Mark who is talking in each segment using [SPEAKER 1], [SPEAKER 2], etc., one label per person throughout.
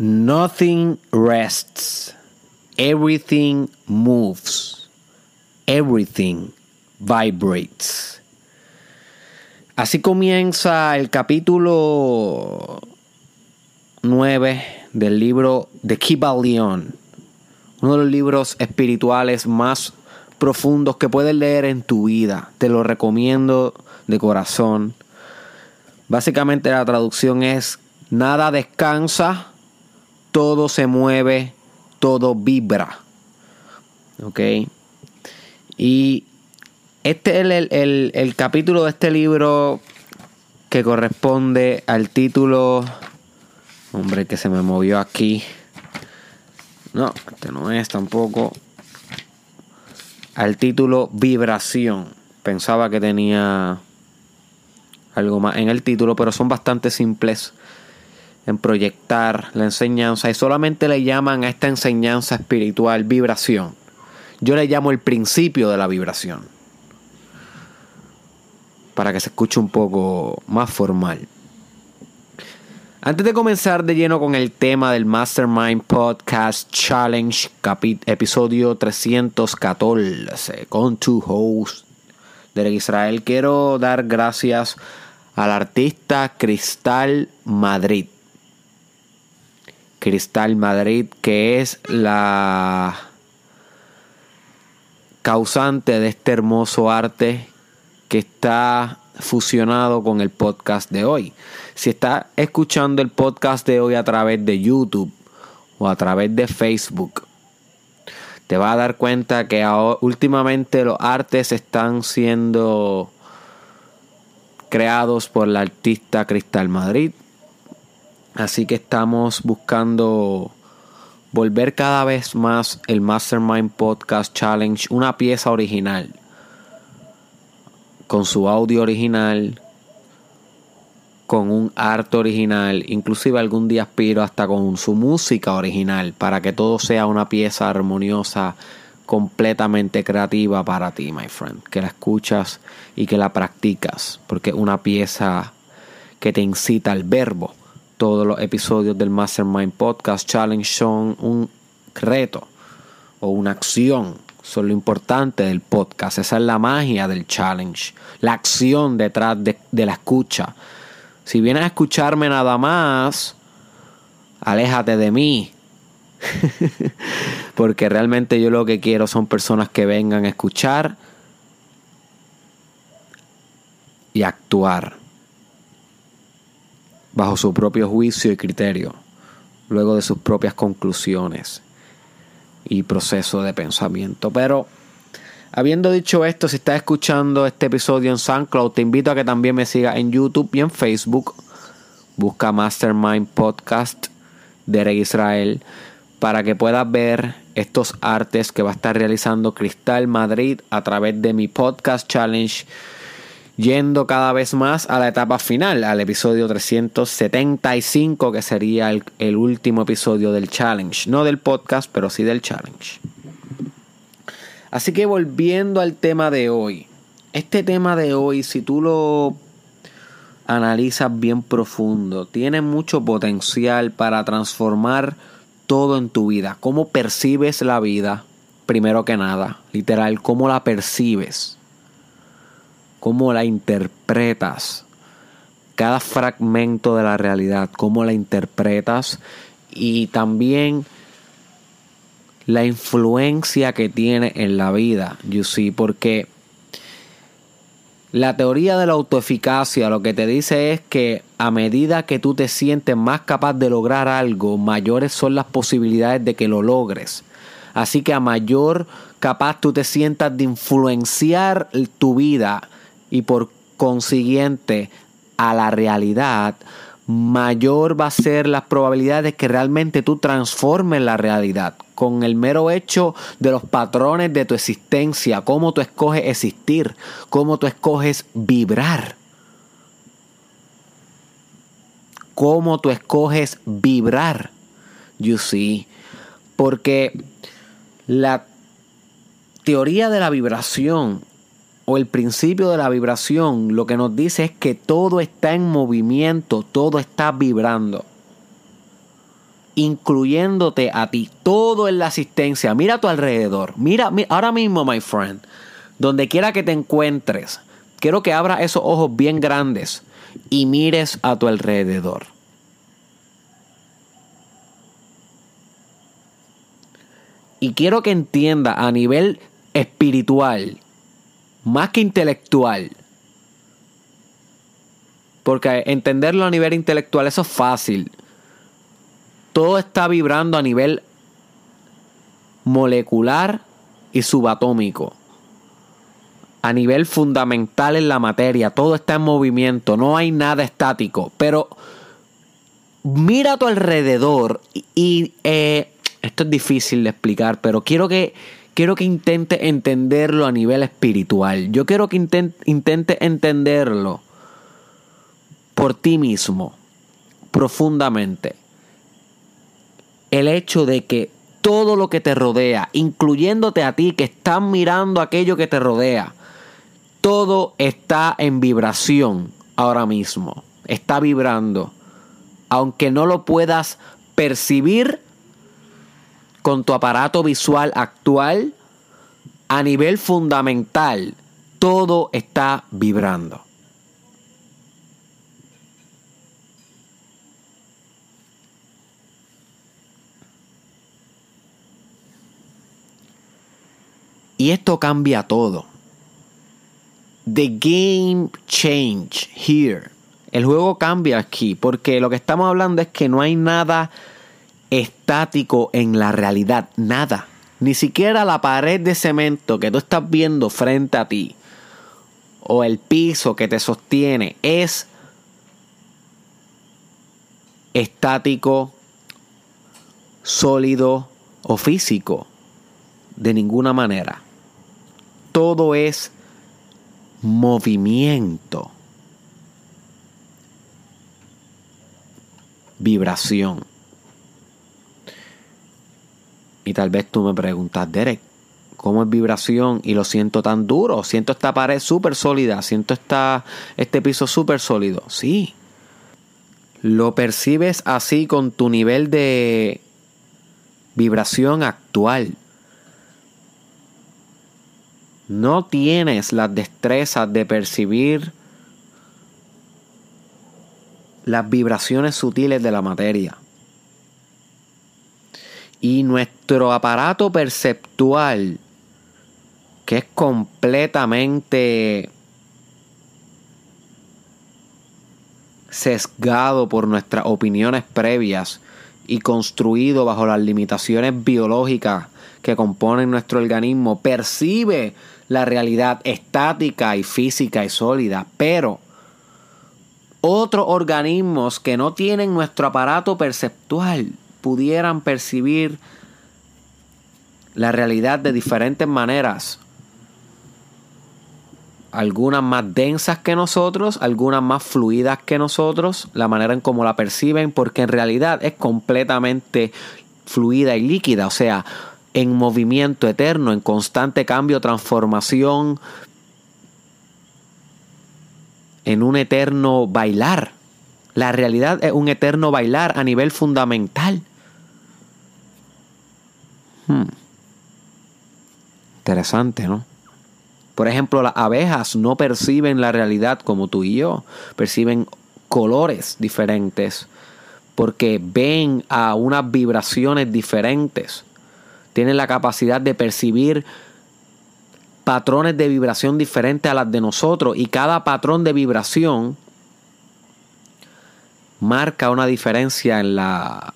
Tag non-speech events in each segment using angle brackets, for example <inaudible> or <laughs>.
[SPEAKER 1] Nothing rests. Everything moves. Everything vibrates. Así comienza el capítulo 9 del libro de Kibalion, uno de los libros espirituales más profundos que puedes leer en tu vida. Te lo recomiendo de corazón. Básicamente la traducción es, nada descansa, todo se mueve, todo vibra. ¿Ok? Y este es el, el capítulo de este libro que corresponde al título... Hombre, que se me movió aquí. No, este no es tampoco. Al título Vibración. Pensaba que tenía algo más en el título, pero son bastante simples en proyectar la enseñanza y solamente le llaman a esta enseñanza espiritual vibración. Yo le llamo el principio de la vibración. Para que se escuche un poco más formal. Antes de comenzar de lleno con el tema del Mastermind Podcast Challenge, episodio 314, con tu host, Derek Israel, quiero dar gracias al artista Cristal Madrid. Cristal Madrid, que es la causante de este hermoso arte que está fusionado con el podcast de hoy. Si estás escuchando el podcast de hoy a través de YouTube o a través de Facebook, te vas a dar cuenta que últimamente los artes están siendo creados por la artista Cristal Madrid. Así que estamos buscando volver cada vez más el Mastermind Podcast Challenge una pieza original. Con su audio original, con un arte original, inclusive algún día aspiro hasta con su música original, para que todo sea una pieza armoniosa, completamente creativa para ti, my friend. Que la escuchas y que la practicas, porque es una pieza que te incita al verbo todos los episodios del Mastermind Podcast Challenge son un reto o una acción. Son lo importante del podcast. Esa es la magia del challenge. La acción detrás de, de la escucha. Si vienes a escucharme nada más, aléjate de mí. <laughs> Porque realmente yo lo que quiero son personas que vengan a escuchar y actuar bajo su propio juicio y criterio, luego de sus propias conclusiones y proceso de pensamiento. Pero, habiendo dicho esto, si estás escuchando este episodio en SoundCloud, te invito a que también me sigas en YouTube y en Facebook. Busca Mastermind Podcast de Israel para que puedas ver estos artes que va a estar realizando Cristal Madrid a través de mi podcast challenge yendo cada vez más a la etapa final, al episodio 375, que sería el, último episodio del challenge. No del podcast, pero sí del challenge. Así que volviendo al tema de hoy. Este tema de hoy, si tú lo analizas bien profundo, tiene mucho potencial para transformar todo en tu vida. Cómo percibes la vida, primero que nada. Literal, cómo la percibes cómo la interpretas, cada fragmento de la realidad, cómo la interpretas y también la influencia que tiene en la vida, you see, porque la teoría de la autoeficacia lo que te dice es que a medida que tú te sientes más capaz de lograr algo, mayores son las posibilidades de que lo logres. Así que a mayor capaz tú te sientas de influenciar tu vida, y por consiguiente a la realidad, mayor va a ser las probabilidades de que realmente tú transformes la realidad con el mero hecho de los patrones de tu existencia, cómo tú escoges existir, cómo tú escoges vibrar. Cómo tú escoges vibrar. You see. Porque la teoría de la vibración o el principio de la vibración lo que nos dice es que todo está en movimiento, todo está vibrando. incluyéndote a ti, todo en la asistencia. Mira a tu alrededor. Mira, ahora mismo, my friend, donde quiera que te encuentres, quiero que abras esos ojos bien grandes y mires a tu alrededor. Y quiero que entienda a nivel espiritual, más que intelectual. Porque entenderlo a nivel intelectual, eso es fácil. Todo está vibrando a nivel molecular y subatómico. A nivel fundamental en la materia, todo está en movimiento, no hay nada estático. Pero mira a tu alrededor y, eh, esto es difícil de explicar, pero quiero que, quiero que intente entenderlo a nivel espiritual. Yo quiero que intente, entenderlo por ti mismo, profundamente. El hecho de que todo lo que te rodea, incluyéndote a ti que estás mirando aquello que te rodea, todo está en vibración ahora mismo. Está vibrando. Aunque no lo puedas percibir con tu aparato visual actual, a nivel fundamental, todo está vibrando. Y esto cambia todo. The game change here. El juego cambia aquí porque lo que estamos hablando es que no hay nada estático en la realidad, nada. Ni siquiera la pared de cemento que tú estás viendo frente a ti o el piso que te sostiene es estático, sólido o físico. De ninguna manera. Todo es movimiento. Vibración. Y tal vez tú me preguntas, Derek, ¿cómo es vibración? Y lo siento tan duro. Siento esta pared súper sólida. Siento esta, este piso súper sólido. Sí. Lo percibes así con tu nivel de vibración actual. No tienes las destrezas de percibir las vibraciones sutiles de la materia. Y nuestro aparato perceptual, que es completamente sesgado por nuestras opiniones previas y construido bajo las limitaciones biológicas que componen nuestro organismo, percibe la realidad estática y física y sólida, pero otros organismos que no tienen nuestro aparato perceptual pudieran percibir la realidad de diferentes maneras. Algunas más densas que nosotros, algunas más fluidas que nosotros, la manera en cómo la perciben, porque en realidad es completamente fluida y líquida, o sea, en movimiento eterno, en constante cambio, transformación, en un eterno bailar. La realidad es un eterno bailar a nivel fundamental. Hmm. Interesante, ¿no? Por ejemplo, las abejas no perciben la realidad como tú y yo, perciben colores diferentes porque ven a unas vibraciones diferentes. Tienen la capacidad de percibir patrones de vibración diferentes a las de nosotros y cada patrón de vibración marca una diferencia en la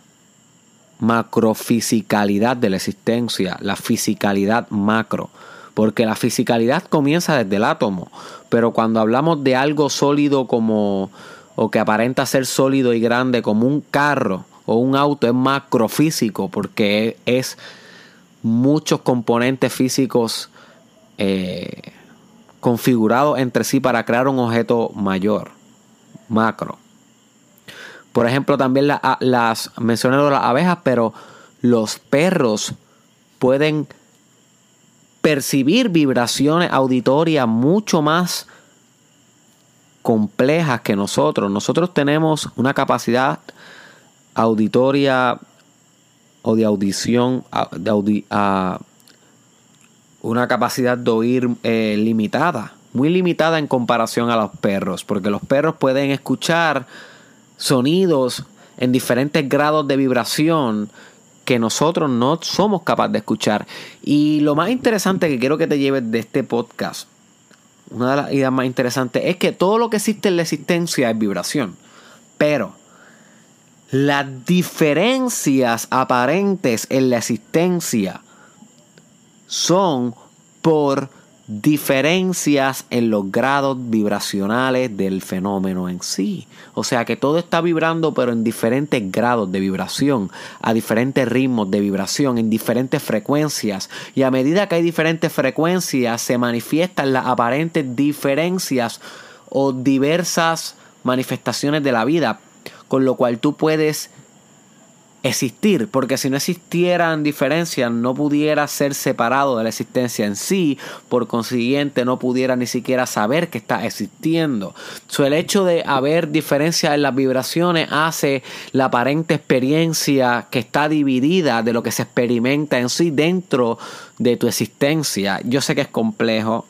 [SPEAKER 1] macrofisicalidad de la existencia, la fisicalidad macro, porque la fisicalidad comienza desde el átomo, pero cuando hablamos de algo sólido como o que aparenta ser sólido y grande como un carro o un auto es macrofísico porque es muchos componentes físicos eh, configurados entre sí para crear un objeto mayor, macro. Por ejemplo, también las mencioné las abejas, pero los perros pueden percibir vibraciones auditorias mucho más complejas que nosotros. Nosotros tenemos una capacidad auditoria o de audición, de una capacidad de oír eh, limitada, muy limitada en comparación a los perros, porque los perros pueden escuchar sonidos en diferentes grados de vibración que nosotros no somos capaces de escuchar. Y lo más interesante que quiero que te lleves de este podcast, una de las ideas más interesantes, es que todo lo que existe en la existencia es vibración. Pero las diferencias aparentes en la existencia son por diferencias en los grados vibracionales del fenómeno en sí. O sea que todo está vibrando pero en diferentes grados de vibración, a diferentes ritmos de vibración, en diferentes frecuencias. Y a medida que hay diferentes frecuencias se manifiestan las aparentes diferencias o diversas manifestaciones de la vida, con lo cual tú puedes existir, porque si no existieran diferencias no pudiera ser separado de la existencia en sí, por consiguiente no pudiera ni siquiera saber que está existiendo. So, el hecho de haber diferencias en las vibraciones hace la aparente experiencia que está dividida de lo que se experimenta en sí dentro de tu existencia. Yo sé que es complejo,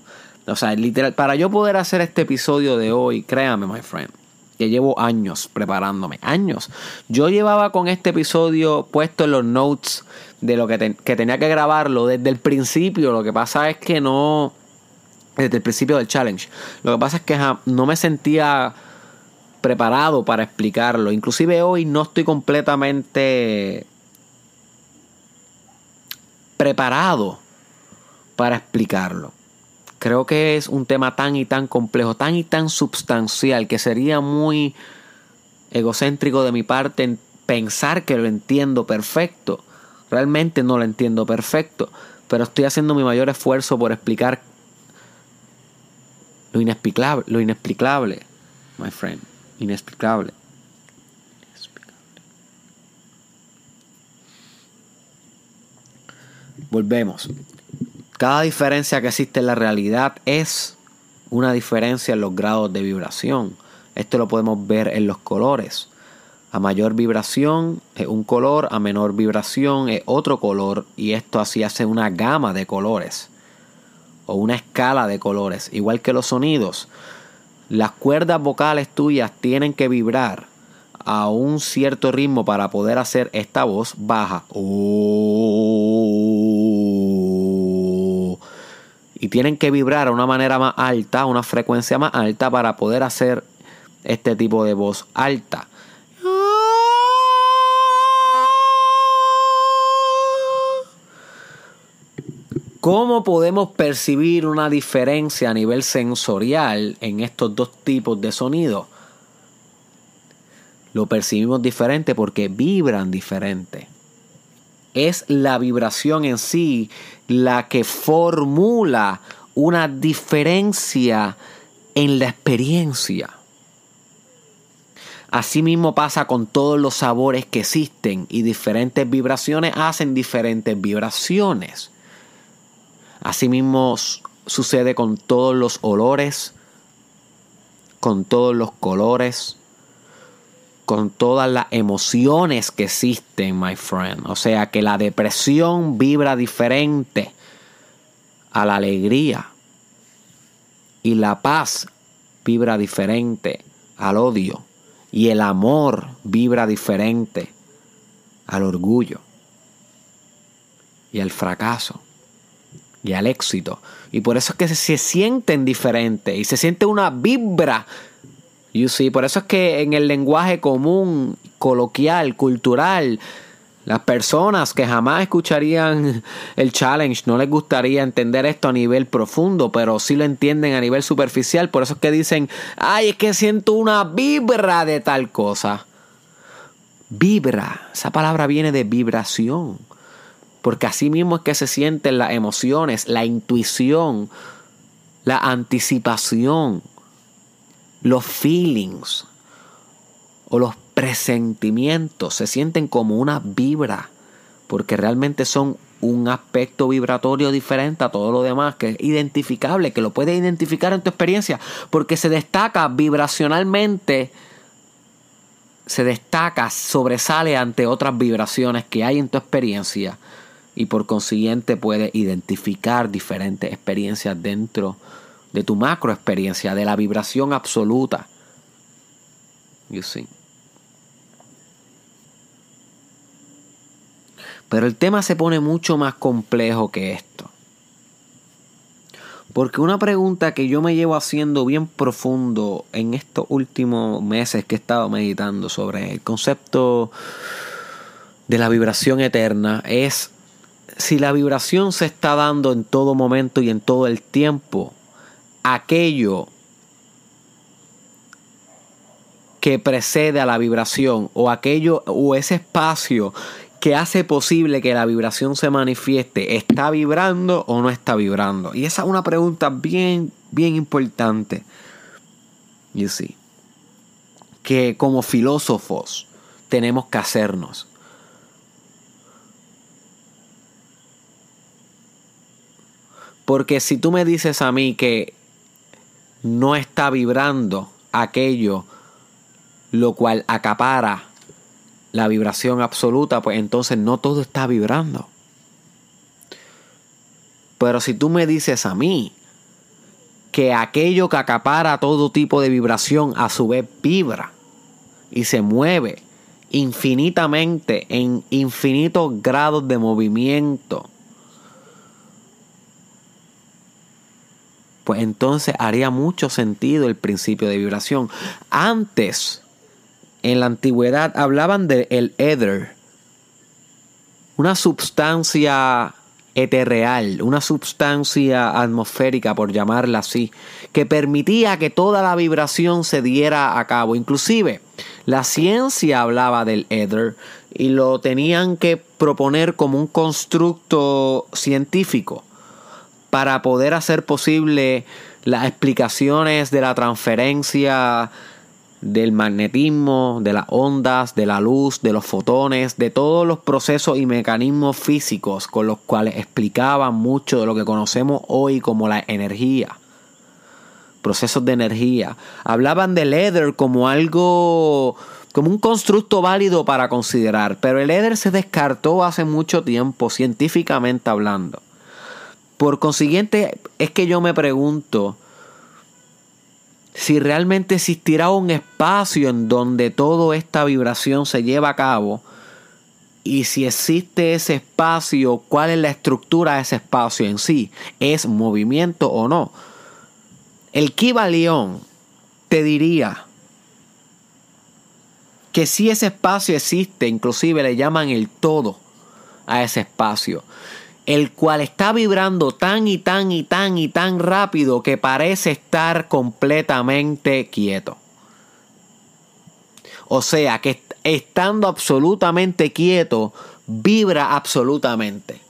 [SPEAKER 1] o sea, literal, para yo poder hacer este episodio de hoy, créame, my friend que llevo años preparándome, años. Yo llevaba con este episodio puesto en los notes de lo que, tenía que grabarlo desde el principio. Lo que pasa es que no, desde el principio del challenge. Lo que pasa es que no me sentía preparado para explicarlo. Inclusive hoy no estoy completamente preparado para explicarlo. Creo que es un tema tan y tan complejo, tan y tan substancial, que sería muy egocéntrico de mi parte pensar que lo entiendo perfecto. Realmente no lo entiendo perfecto, pero estoy haciendo mi mayor esfuerzo por explicar lo inexplicable, lo inexplicable, my friend, inexplicable. Volvemos. Cada diferencia que existe en la realidad es una diferencia en los grados de vibración. Esto lo podemos ver en los colores. A mayor vibración es un color, a menor vibración es otro color y esto así hace una gama de colores o una escala de colores, igual que los sonidos. Las cuerdas vocales tuyas tienen que vibrar a un cierto ritmo para poder hacer esta voz baja. Y tienen que vibrar a una manera más alta, a una frecuencia más alta para poder hacer este tipo de voz alta. ¿Cómo podemos percibir una diferencia a nivel sensorial en estos dos tipos de sonidos? Lo percibimos diferente porque vibran diferente es la vibración en sí la que formula una diferencia en la experiencia. Asimismo pasa con todos los sabores que existen y diferentes vibraciones hacen diferentes vibraciones. Asimismo sucede con todos los olores, con todos los colores, con todas las emociones que existen, my friend. O sea que la depresión vibra diferente a la alegría. Y la paz vibra diferente al odio. Y el amor vibra diferente al orgullo. Y al fracaso. Y al éxito. Y por eso es que se sienten diferentes. Y se siente una vibra You see, por eso es que en el lenguaje común, coloquial, cultural, las personas que jamás escucharían <laughs> el challenge no les gustaría entender esto a nivel profundo, pero sí lo entienden a nivel superficial. Por eso es que dicen, ay, es que siento una vibra de tal cosa. Vibra, esa palabra viene de vibración, porque así mismo es que se sienten las emociones, la intuición, la anticipación los feelings o los presentimientos se sienten como una vibra, porque realmente son un aspecto vibratorio diferente a todo lo demás, que es identificable, que lo puedes identificar en tu experiencia, porque se destaca vibracionalmente se destaca, sobresale ante otras vibraciones que hay en tu experiencia y por consiguiente puede identificar diferentes experiencias dentro de tu macro experiencia, de la vibración absoluta. You see. Pero el tema se pone mucho más complejo que esto. Porque una pregunta que yo me llevo haciendo bien profundo en estos últimos meses que he estado meditando sobre el concepto de la vibración eterna es si la vibración se está dando en todo momento y en todo el tiempo, aquello que precede a la vibración o aquello o ese espacio que hace posible que la vibración se manifieste, ¿está vibrando o no está vibrando? Y esa es una pregunta bien, bien importante. You see. Que como filósofos tenemos que hacernos. Porque si tú me dices a mí que no está vibrando aquello lo cual acapara la vibración absoluta, pues entonces no todo está vibrando. Pero si tú me dices a mí que aquello que acapara todo tipo de vibración a su vez vibra y se mueve infinitamente en infinitos grados de movimiento, pues entonces haría mucho sentido el principio de vibración. Antes en la antigüedad hablaban del el éter, una substancia etereal, una substancia atmosférica, por llamarla así, que permitía que toda la vibración se diera a cabo. Inclusive, la ciencia hablaba del éter y lo tenían que proponer como un constructo científico para poder hacer posible las explicaciones de la transferencia del magnetismo, de las ondas, de la luz, de los fotones, de todos los procesos y mecanismos físicos con los cuales explicaban mucho de lo que conocemos hoy como la energía. Procesos de energía. Hablaban del éter como algo, como un constructo válido para considerar, pero el éter se descartó hace mucho tiempo, científicamente hablando. Por consiguiente, es que yo me pregunto, si realmente existirá un espacio en donde toda esta vibración se lleva a cabo. Y si existe ese espacio, cuál es la estructura de ese espacio en sí, es movimiento o no. El Kiva León te diría que si ese espacio existe, inclusive le llaman el todo a ese espacio el cual está vibrando tan y tan y tan y tan rápido que parece estar completamente quieto. O sea que estando absolutamente quieto, vibra absolutamente.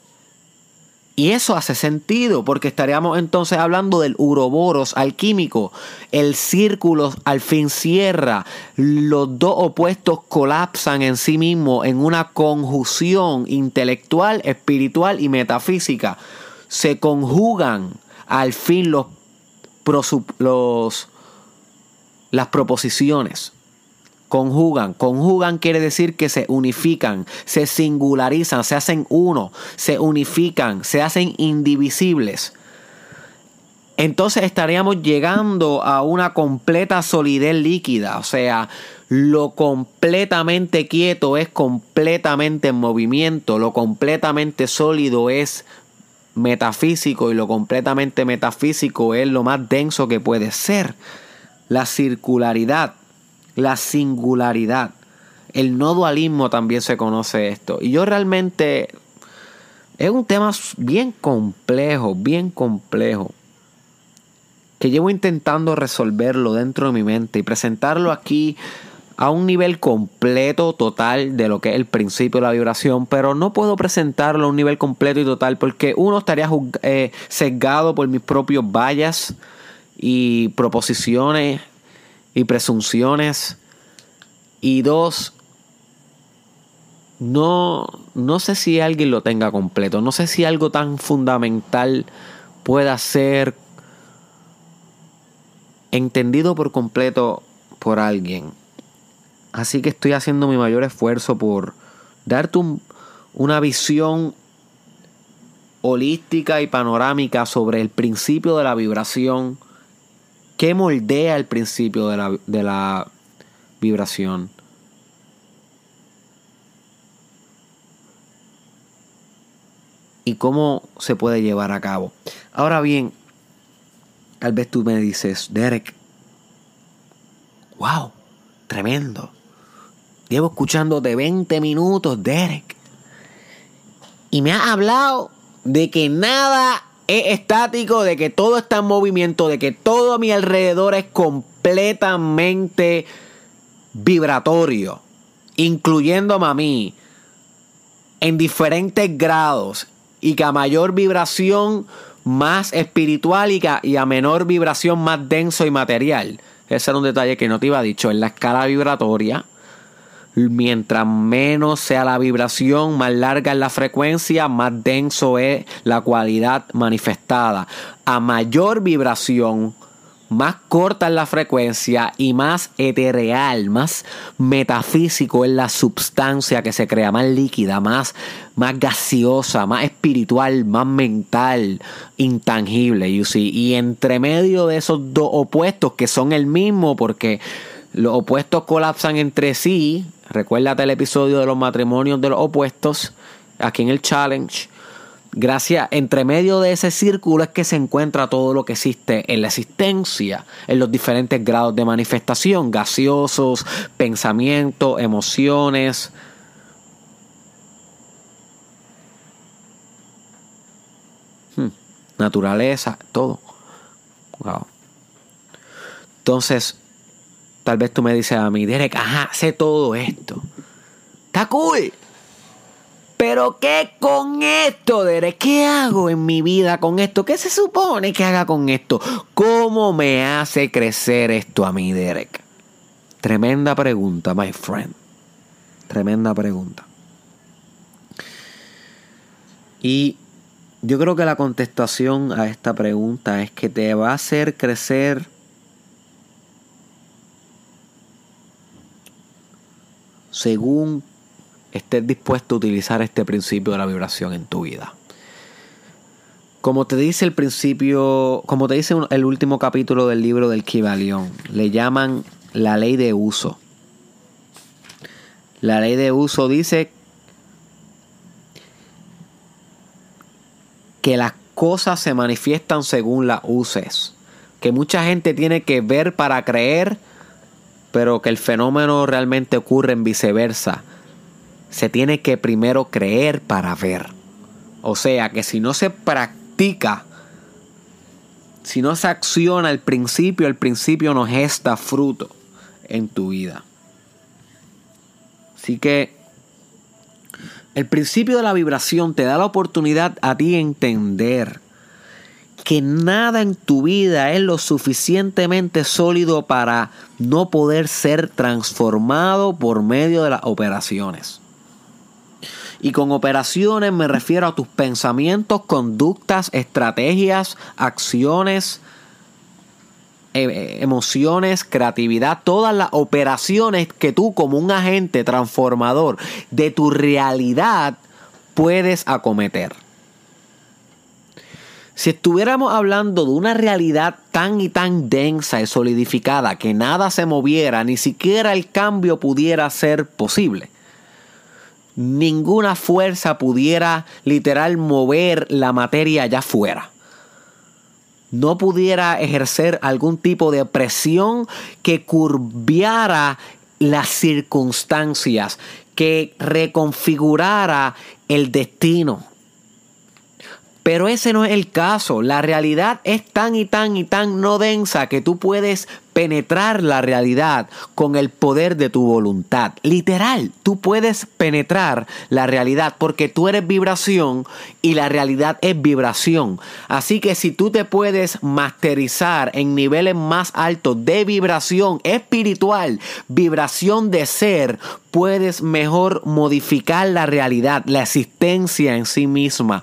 [SPEAKER 1] Y eso hace sentido, porque estaríamos entonces hablando del uroboros alquímico. El círculo al fin cierra, los dos opuestos colapsan en sí mismos en una conjunción intelectual, espiritual y metafísica. Se conjugan al fin los, los las proposiciones conjugan. Conjugan quiere decir que se unifican, se singularizan, se hacen uno, se unifican, se hacen indivisibles. Entonces estaríamos llegando a una completa solidez líquida, o sea, lo completamente quieto es completamente en movimiento, lo completamente sólido es metafísico y lo completamente metafísico es lo más denso que puede ser. La circularidad la singularidad. El no dualismo también se conoce esto. Y yo realmente es un tema bien complejo, bien complejo. Que llevo intentando resolverlo dentro de mi mente y presentarlo aquí a un nivel completo, total de lo que es el principio de la vibración, pero no puedo presentarlo a un nivel completo y total porque uno estaría eh, sesgado por mis propios vallas y proposiciones y presunciones. Y dos, no, no sé si alguien lo tenga completo. No sé si algo tan fundamental pueda ser entendido por completo por alguien. Así que estoy haciendo mi mayor esfuerzo por darte una visión holística y panorámica sobre el principio de la vibración, qué moldea el principio de la, de la vibración. Y cómo se puede llevar a cabo. Ahora bien, tal vez tú me dices, Derek, wow, tremendo. Llevo escuchándote 20 minutos, Derek. Y me has hablado de que nada es estático, de que todo está en movimiento, de que todo a mi alrededor es completamente vibratorio, incluyéndome a mí, en diferentes grados, y que a mayor vibración más espiritual y, a menor vibración más denso y material. Ese era un detalle que no te iba dicho. En la escala vibratoria, mientras menos sea la vibración, más larga es la frecuencia, más denso es la cualidad manifestada. A mayor vibración, más corta es la frecuencia y más etereal, más metafísico es la sustancia que se crea, más líquida, más, más gaseosa, más espiritual, más mental, intangible. Y entre medio de esos dos opuestos que son el mismo porque los opuestos colapsan entre sí, recuérdate el episodio de los matrimonios de los opuestos, aquí en el challenge Gracias, entre medio de ese círculo es que se encuentra todo lo que existe en la existencia, en los diferentes grados de manifestación, gaseosos, pensamientos, emociones. Hmm, naturaleza, todo. Wow. Entonces, tal vez tú me dices a mí, Derek, ajá, sé todo esto. Está cool. Pero ¿qué con esto, Derek? ¿Qué hago en mi vida con esto? ¿Qué se supone que haga con esto? ¿Cómo me hace crecer esto a mí, Derek? Tremenda pregunta, my friend. Tremenda pregunta. Y yo creo que la contestación a esta pregunta es que te va a hacer crecer según estés dispuesto a utilizar este principio de la vibración en tu vida. Como te dice el principio, como te dice el último capítulo del libro del Kibalión, le llaman la ley de uso. La ley de uso dice que las cosas se manifiestan según las uses. Que mucha gente tiene que ver para creer, pero que el fenómeno realmente ocurre en viceversa se tiene que primero creer para ver. O sea que si no se practica, si no se acciona el principio, el principio no gesta fruto en tu vida. Así que el principio de la vibración te da la oportunidad a ti entender que nada en tu vida es lo suficientemente sólido para no poder ser transformado por medio de las operaciones. Y con operaciones me refiero a tus pensamientos, conductas, estrategias, acciones, e, e, emociones, creatividad, todas las operaciones que tú como un agente transformador de tu realidad puedes acometer. Si estuviéramos hablando de una realidad tan y tan densa y solidificada que nada se moviera, ni siquiera el cambio pudiera ser posible ninguna fuerza pudiera literal mover la materia allá afuera. No pudiera ejercer algún tipo de presión que curviara las circunstancias, que reconfigurara el destino. Pero ese no es el caso. La realidad es tan y tan y tan no densa que tú puedes penetrar la realidad con el poder de tu voluntad. Literal, tú puedes penetrar la realidad porque tú eres vibración y la realidad es vibración. Así que si tú te puedes masterizar en niveles más altos de vibración espiritual, vibración de ser, puedes mejor modificar la realidad, la existencia en sí misma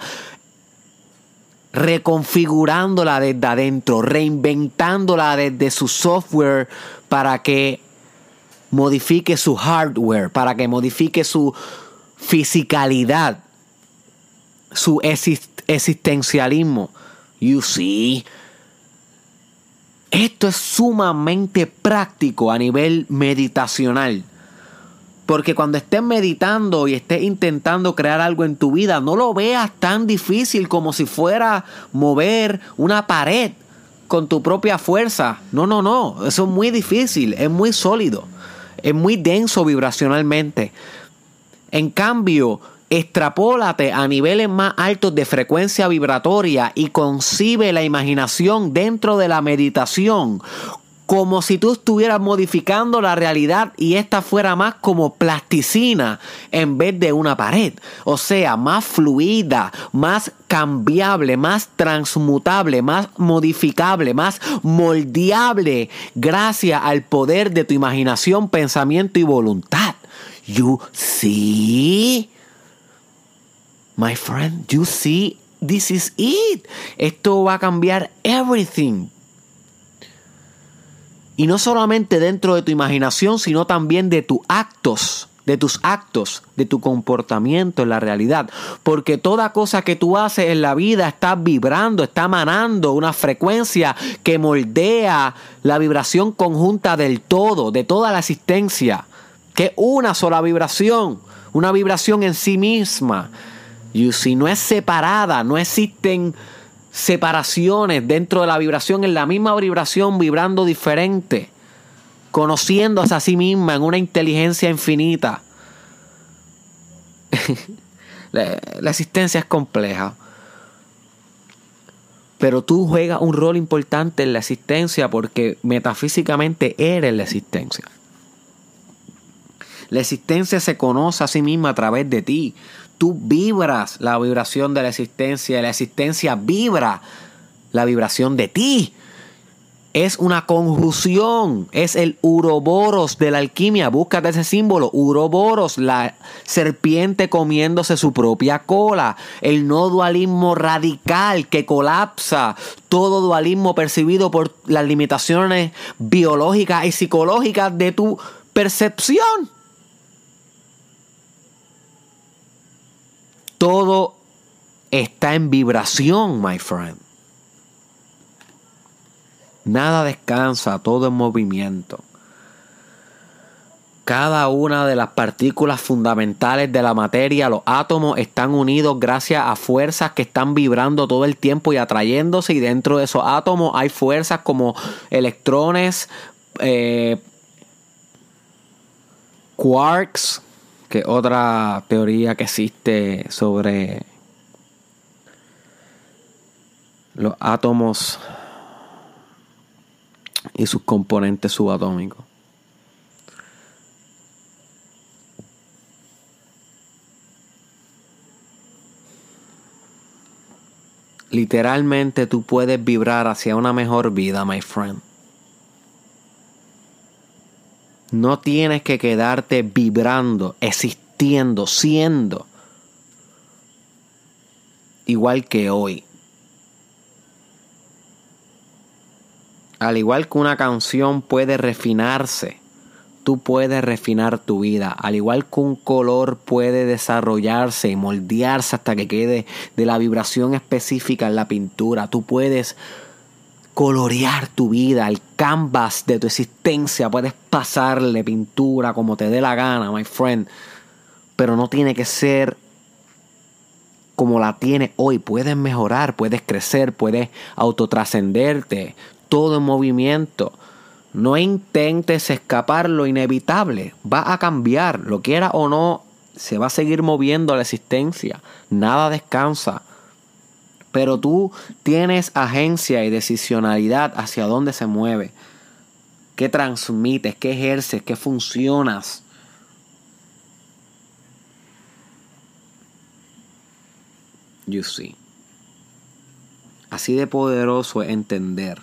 [SPEAKER 1] reconfigurándola desde adentro, reinventándola desde su software para que modifique su hardware, para que modifique su fisicalidad, su existencialismo. You see. Esto es sumamente práctico a nivel meditacional. Porque cuando estés meditando y estés intentando crear algo en tu vida, no lo veas tan difícil como si fuera mover una pared con tu propia fuerza. No, no, no. Eso es muy difícil, es muy sólido, es muy denso vibracionalmente. En cambio, extrapólate a niveles más altos de frecuencia vibratoria y concibe la imaginación dentro de la meditación como si tú estuvieras modificando la realidad y esta fuera más como plasticina en vez de una pared. O sea, más fluida, más cambiable, más transmutable, más modificable, más moldeable gracias al poder de tu imaginación, pensamiento y voluntad. You see? My friend, you see? This is it. Esto va a cambiar everything. Y no solamente dentro de tu imaginación, sino también de tus actos, de tus actos, de tu comportamiento en la realidad. Porque toda cosa que tú haces en la vida está vibrando, está emanando una frecuencia que moldea la vibración conjunta del todo, de toda la existencia. Que una sola vibración, una vibración en sí misma. Y si no es separada, no existen separaciones dentro de la vibración, en la misma vibración, vibrando diferente, conociéndose a sí misma en una inteligencia infinita. <laughs> la, la existencia es compleja. Pero tú juegas un rol importante en la existencia porque metafísicamente eres la existencia. La existencia se conoce a sí misma a través de ti tú vibras la vibración de la existencia, la existencia vibra la vibración de ti. Es una conjunción, es el uroboros de la alquimia. Búscate ese símbolo, uroboros, la serpiente comiéndose su propia cola, el no dualismo radical que colapsa todo dualismo percibido por las limitaciones biológicas y psicológicas de tu percepción. Todo está en vibración, my friend. Nada descansa, todo en movimiento. Cada una de las partículas fundamentales de la materia, los átomos, están unidos gracias a fuerzas que están vibrando todo el tiempo y atrayéndose. Y dentro de esos átomos hay fuerzas como electrones, eh, quarks, que otra teoría que existe sobre los átomos y sus componentes subatómicos. Literalmente tú puedes vibrar hacia una mejor vida, my friend. No tienes que quedarte vibrando, existiendo, siendo igual que hoy. Al igual que una canción puede refinarse, tú puedes refinar tu vida. Al igual que un color puede desarrollarse y moldearse hasta que quede de la vibración específica en la pintura, tú puedes colorear tu vida, el canvas de tu existencia. Puedes pasarle pintura como te dé la gana, my friend. Pero no tiene que ser como la tiene hoy. Puedes mejorar, puedes crecer, puedes autotrascenderte. Todo en movimiento. No intentes escapar lo inevitable. Va a cambiar, lo quiera o no, se va a seguir moviendo la existencia. Nada descansa pero tú tienes agencia y decisionalidad hacia dónde se mueve, qué transmites, qué ejerces, qué funcionas. You see. Así de poderoso es entender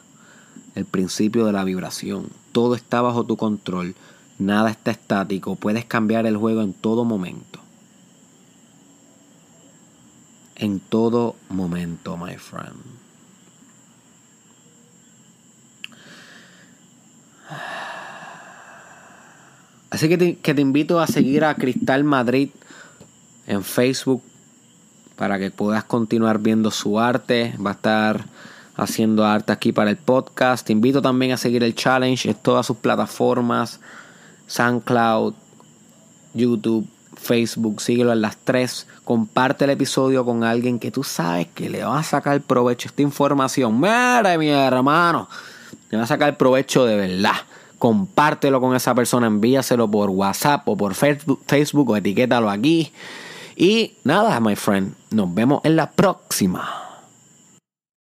[SPEAKER 1] el principio de la vibración. Todo está bajo tu control, nada está estático, puedes cambiar el juego en todo momento en todo momento, my friend. Así que te, invito a seguir a Cristal Madrid en Facebook para que puedas continuar viendo su arte. Va a estar haciendo arte aquí para el podcast. Te invito también a seguir el challenge en todas sus plataformas. SoundCloud, YouTube, Facebook, síguelo en las tres. Comparte el episodio con alguien que tú sabes que le va a sacar provecho esta información. Mire, mi hermano, le va a sacar provecho de verdad. Compártelo con esa persona, envíaselo por WhatsApp o por Facebook o etiquétalo aquí. Y nada, my friend, nos vemos en la próxima.